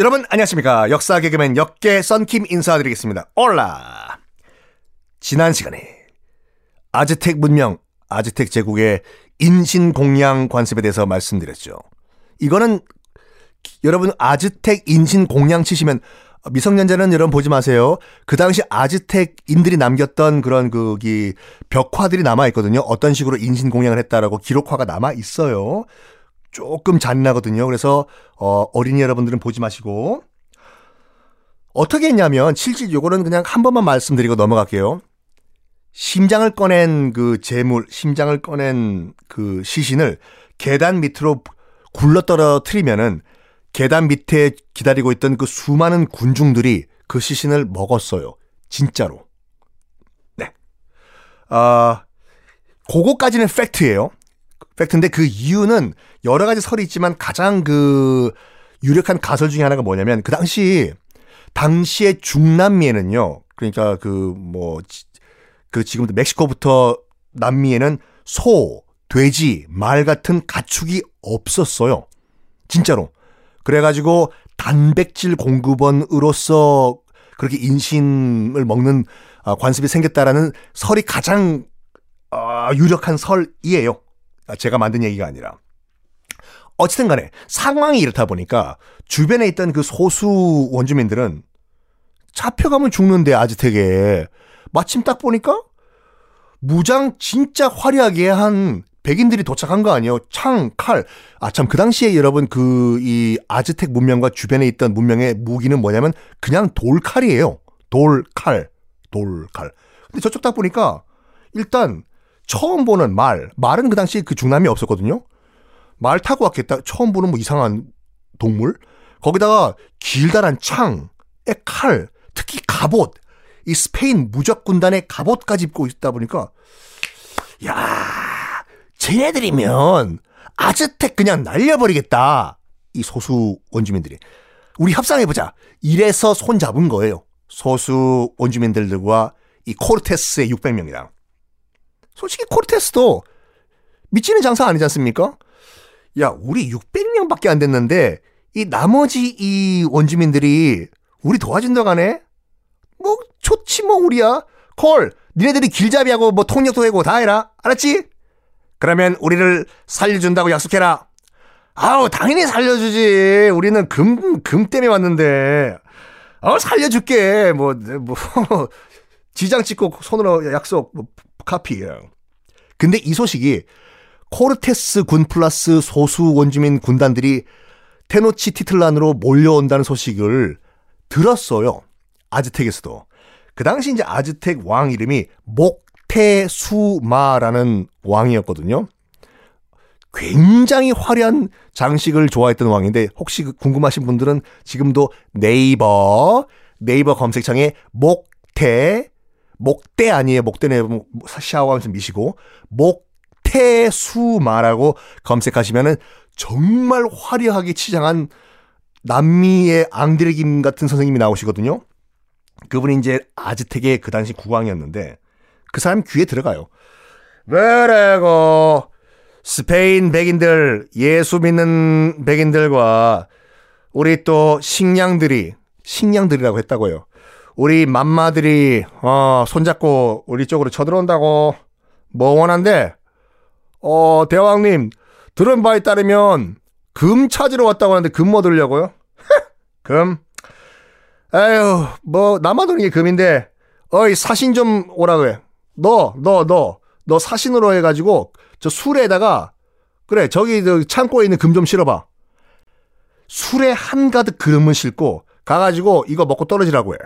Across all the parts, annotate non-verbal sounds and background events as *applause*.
여러분 안녕하십니까 역사 개그맨 역계 썬킴 인사드리겠습니다 올라 지난 시간에 아즈텍 문명 아즈텍 제국의 인신공양 관습에 대해서 말씀드렸죠 이거는 여러분 아즈텍 인신공양 치시면 미성년자는 여러분 보지 마세요. 그 당시 아즈텍인들이 남겼던 그런 그기 벽화들이 남아 있거든요. 어떤 식으로 인신공양을 했다라고 기록화가 남아 있어요. 조금 잔인하거든요. 그래서 어, 어린이 여러분들은 보지 마시고 어떻게 했냐면 실질 요거는 그냥 한 번만 말씀드리고 넘어갈게요. 심장을 꺼낸 그 재물, 심장을 꺼낸 그 시신을 계단 밑으로 굴러 떨어뜨리면은 계단 밑에 기다리고 있던 그 수많은 군중들이 그 시신을 먹었어요. 진짜로. 네. 아, 그거까지는 팩트예요. 팩트인데 그 이유는 여러 가지 설이 있지만 가장 그 유력한 가설 중에 하나가 뭐냐면 그 당시 당시의 중남미에는요. 그러니까 그 뭐그 그 지금도 멕시코부터 남미에는 소, 돼지, 말 같은 가축이 없었어요. 진짜로. 그래가지고 단백질 공급원으로서 그렇게 인심을 먹는 아, 관습이 생겼다라는 설이 가장 아, 유력한 설이에요. 아, 제가 만든 얘기가 아니라. 어쨌든 간에 상황이 이렇다 보니까 주변에 있던 그 소수 원주민들은 잡혀가면 죽는데 아즈텍에 마침 딱 보니까 무장 진짜 화려하게 한 백인들이 도착한 거 아니에요? 창, 칼. 아, 참, 그 당시에 여러분, 그, 이 아즈텍 문명과 주변에 있던 문명의 무기는 뭐냐면 그냥 돌칼이에요. 돌칼. 돌칼. 근데 저쪽 딱 보니까 일단 처음 보는 말. 말은 그 당시 그 중남이 없었거든요. 말 타고 왔겠다. 처음 보는 뭐 이상한 동물. 거기다가 길다란 창, 에 칼, 특히 갑옷. 이 스페인 무적 군단의 갑옷까지 입고 있다 보니까 야 쟤네들이면 아즈텍 그냥 날려버리겠다. 이 소수 원주민들이. 우리 협상해보자. 이래서 손 잡은 거예요. 소수 원주민들과 이 코르테스의 600명이랑. 솔직히 코르테스도 미치는 장사 아니지 않습니까? 야, 우리 600명밖에 안 됐는데 이 나머지 이 원주민들이 우리 도와준다고 하네? 뭐 좋지 뭐 우리야. 콜, 니네들이 길잡이하고 뭐 통역도 하고 다 해라. 알았지? 그러면 우리를 살려준다고 약속해라. 아우, 당연히 살려주지. 우리는 금, 금 때문에 왔는데. 어, 살려줄게. 뭐, 뭐, *laughs* 지장 찍고 손으로 약속, 뭐, 카피. 근데 이 소식이 코르테스 군 플러스 소수 원주민 군단들이 테노치 티틀란으로 몰려온다는 소식을 들었어요. 아즈텍에서도. 그 당시 이제 아즈텍 왕 이름이 목 태수마라는 왕이었거든요. 굉장히 화려한 장식을 좋아했던 왕인데 혹시 그 궁금하신 분들은 지금도 네이버 네이버 검색창에 목태 목대 아니에요 목대네 뭐 샤워하면서 미시고 목태수마라고 검색하시면은 정말 화려하게 치장한 남미의 앙드레김 같은 선생님이 나오시거든요. 그분이 이제 아즈텍의 그 당시 국왕이었는데 그 사람 귀에 들어가요. 왜래고 스페인 백인들 예수 믿는 백인들과 우리 또 식량들이 식량들이라고 했다고요. 우리 맘마들이 어 손잡고 우리 쪽으로 쳐들어온다고 뭐 원한데 어 대왕님 들은 바에 따르면 금 찾으러 왔다고 하는데 금 뭐 들려고요? *laughs* 금? 에휴 뭐 나만 들은 게 금인데 어이 사신 좀 오라 그래. 너, 너, 너, 너 사신으로 해가지고 저 술에다가 그래 저기 저 창고에 있는 금 좀 실어봐. 술에 한가득 그름을 싣고 가가지고 이거 먹고 떨어지라고 해.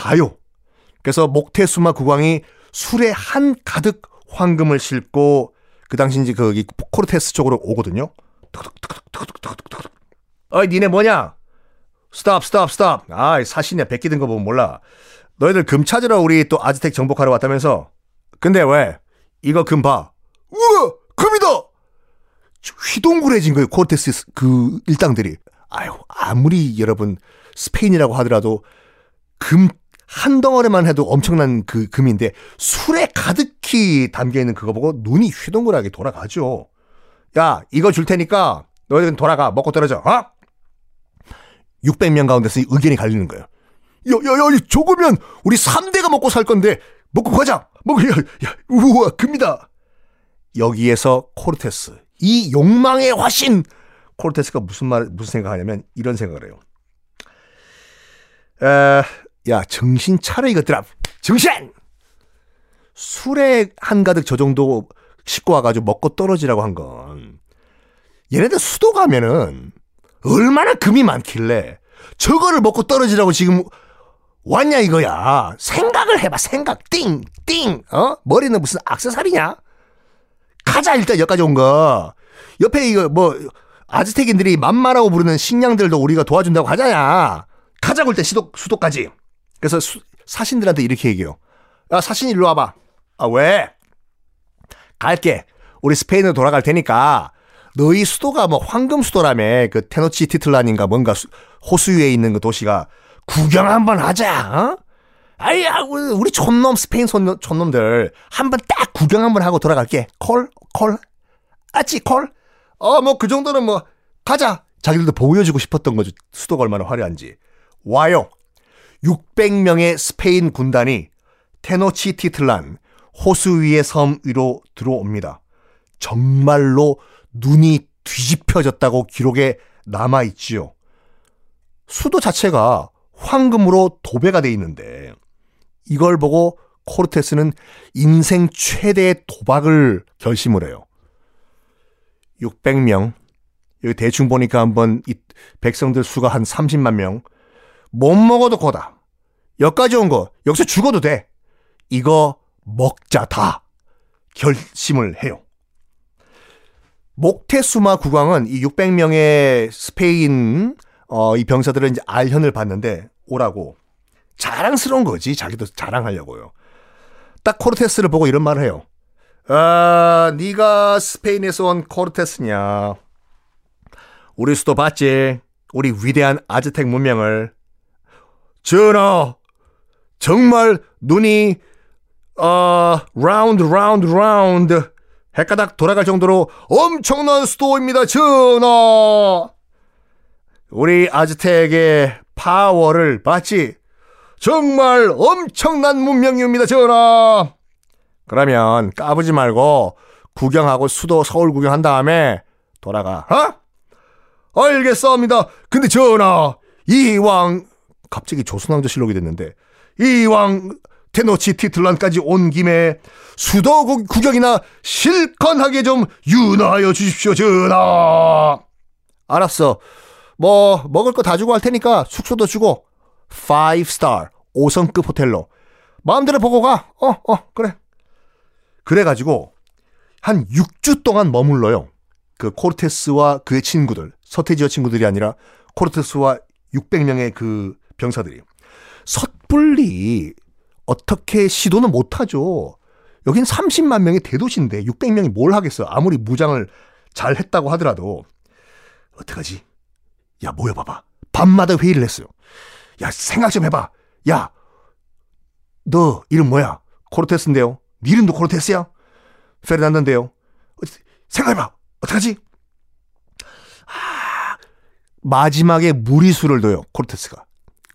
가요. 그래서 목태수마 국왕이 술에 한 가득 황금을 싣고 그 당시 이제 거기 코르테스 쪽으로 오거든요. 어이 니네 뭐냐? stop stop stop. 아이 사신이야 백기 든 거 보면 몰라. 너희들 금 찾으러 우리 또 아즈텍 정복하러 왔다면서? 근데 왜? 이거 금 봐. 우와! 금이다! 휘둥그레진 거예요, 코르테스 그 일당들이. 아유, 아무리 여러분 스페인이라고 하더라도 금 한 덩어리만 해도 엄청난 그 금인데 수레 가득히 담겨 있는 그거 보고 눈이 휘둥그레하게 돌아가죠. 야, 이거 줄 테니까 너희들은 돌아가 먹고 떨어져. 어? 600명 가운데서 의견이 갈리는 거예요. 야, 야, 야, 조금면 우리 3대가 먹고 살 건데, 먹고 가자! 먹고, 야, 야, 우와, 큽니다! 여기에서 코르테스, 이 욕망의 화신! 코르테스가 무슨 말, 무슨 생각하냐면, 이런 생각을 해요. 에, 야, 정신 차려, 이것들아! 정신! 술에 한가득 저 정도 싣고 와가지고 먹고 떨어지라고 한 건, 얘네들 수도 가면은, 얼마나 금이 많길래, 저거를 먹고 떨어지라고 지금 왔냐 이거야. 생각을 해봐. 생각. 띵, 띵. 어? 머리는 무슨 악세사리냐? 가자 일단 여기까지 온 거. 옆에 이거 뭐 아즈텍인들이 만마라고 부르는 식량들도 우리가 도와준다고 하잖아. 가자고 일단 시도, 수도까지. 그래서 수, 사신들한테 이렇게 얘기해요. 야 사신 일로 와봐. 아 왜? 갈게. 우리 스페인으로 돌아갈 테니까 너희 수도가 뭐 황금 수도라며 그 테노치 티틀란인가 뭔가 수, 호수 위에 있는 그 도시가 구경 한번 하자. 어? 아이야 우리, 우리 촌놈 스페인 촌, 촌놈들 한번 딱 구경 한번 하고 돌아갈게. 콜? 콜? 아치 콜? 어 뭐 그 정도는 뭐 가자. 자기들도 보여주고 싶었던 거죠. 수도가 얼마나 화려한지. 와요. 600명의 스페인 군단이 테노치 티틀란 호수 위의 섬 위로 들어옵니다. 정말로 눈이 뒤집혀졌다고 기록에 남아 있지요. 수도 자체가 황금으로 도배가 돼 있는데 이걸 보고 코르테스는 인생 최대의 도박을 결심을 해요. 600명. 여기 대충 보니까 한번 이 백성들 수가 한 30만 명. 못 먹어도 거다. 여기까지 온 거, 여기서 죽어도 돼. 이거 먹자 다. 결심을 해요. 목테수마 국왕은 이 600명의 스페인 어, 이 병사들은 이제 알현을 봤는데 오라고 자랑스러운 거지 자기도 자랑하려고요. 딱 코르테스를 보고 이런 말을 해요. 아, 네가 스페인에서 온 코르테스냐? 우리 수도 봤지? 우리 위대한 아즈텍 문명을. 전하, 정말 눈이 어, round round round 헷가닥 돌아갈 정도로 엄청난 수도입니다, 전하. 우리 아즈텍의 파워를 봤지? 정말 엄청난 문명입니다, 전하. 그러면 까부지 말고 구경하고 수도 서울 구경한 다음에 돌아가. 어? 알겠습니다. 근데 전하, 이왕 갑자기 조선왕조실록이 됐는데 이왕 테노치 티틀란까지 온 김에 수도 구경이나 실컷하게 좀 윤하여 주십시오, 전하. 알았어. 뭐 먹을 거 다 주고 할 테니까 숙소도 주고 5스타 5성급 호텔로 마음대로 보고 가. 어, 어, 그래. 그래가지고 한 6주 동안 머물러요. 그 코르테스와 그의 친구들, 서태지와 친구들이 아니라 코르테스와 600명의 그 병사들이 섣불리 어떻게 시도는 못하죠. 여긴 30만 명의 대도시인데 600명이 뭘 하겠어. 아무리 무장을 잘 했다고 하더라도. 어떡하지? 야, 모여봐봐. 밤마다 회의를 했어요. 야, 생각 좀 해봐. 야, 너 이름 뭐야? 코르테스인데요. 네 이름도 코르테스야? 페르난도인데요. 생각해봐. 어떡하지? 아, 마지막에 무리수를 둬요. 코르테스가.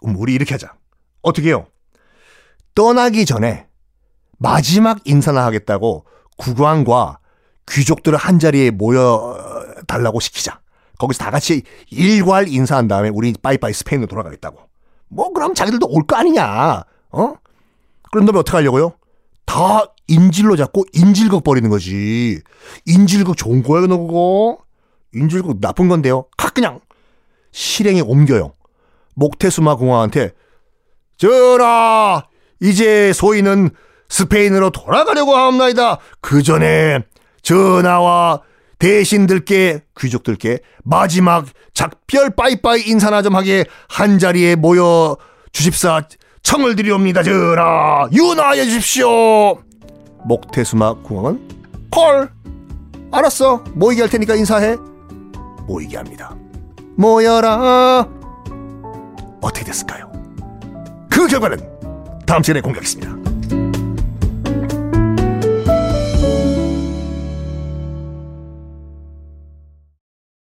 음, 우리 이렇게 하자. 어떻게 해요? 떠나기 전에 마지막 인사나 하겠다고 국왕과 귀족들을 한 자리에 모여 달라고 시키자. 거기서 다 같이 일괄 인사한 다음에 우리 빠이빠이 스페인으로 돌아가겠다고. 뭐 그럼 자기들도 올 거 아니냐. 어? 그런 다음에 어떻게 하려고요? 다 인질로 잡고 인질극 버리는 거지. 인질극 좋은 거야, 너 그거? 인질극 나쁜 건데요. 가 그냥 실행에 옮겨요. 목테수마 공화한테 전하 이제 소인은 스페인으로 돌아가려고 합니다. 그 전에 전하와 대신들께 귀족들께 마지막 작별 빠이빠이 인사나 좀 하게 한 자리에 모여 주십사 청을 드리옵니다 전하. 윤하여 주십시오. 목태수마 궁왕은 콜! 알았어. 모이게 할 테니까 인사해. 모이게 합니다. 모여라 어떻게 됐을까요? 그 결과는 다음 시간에 공개하겠습니다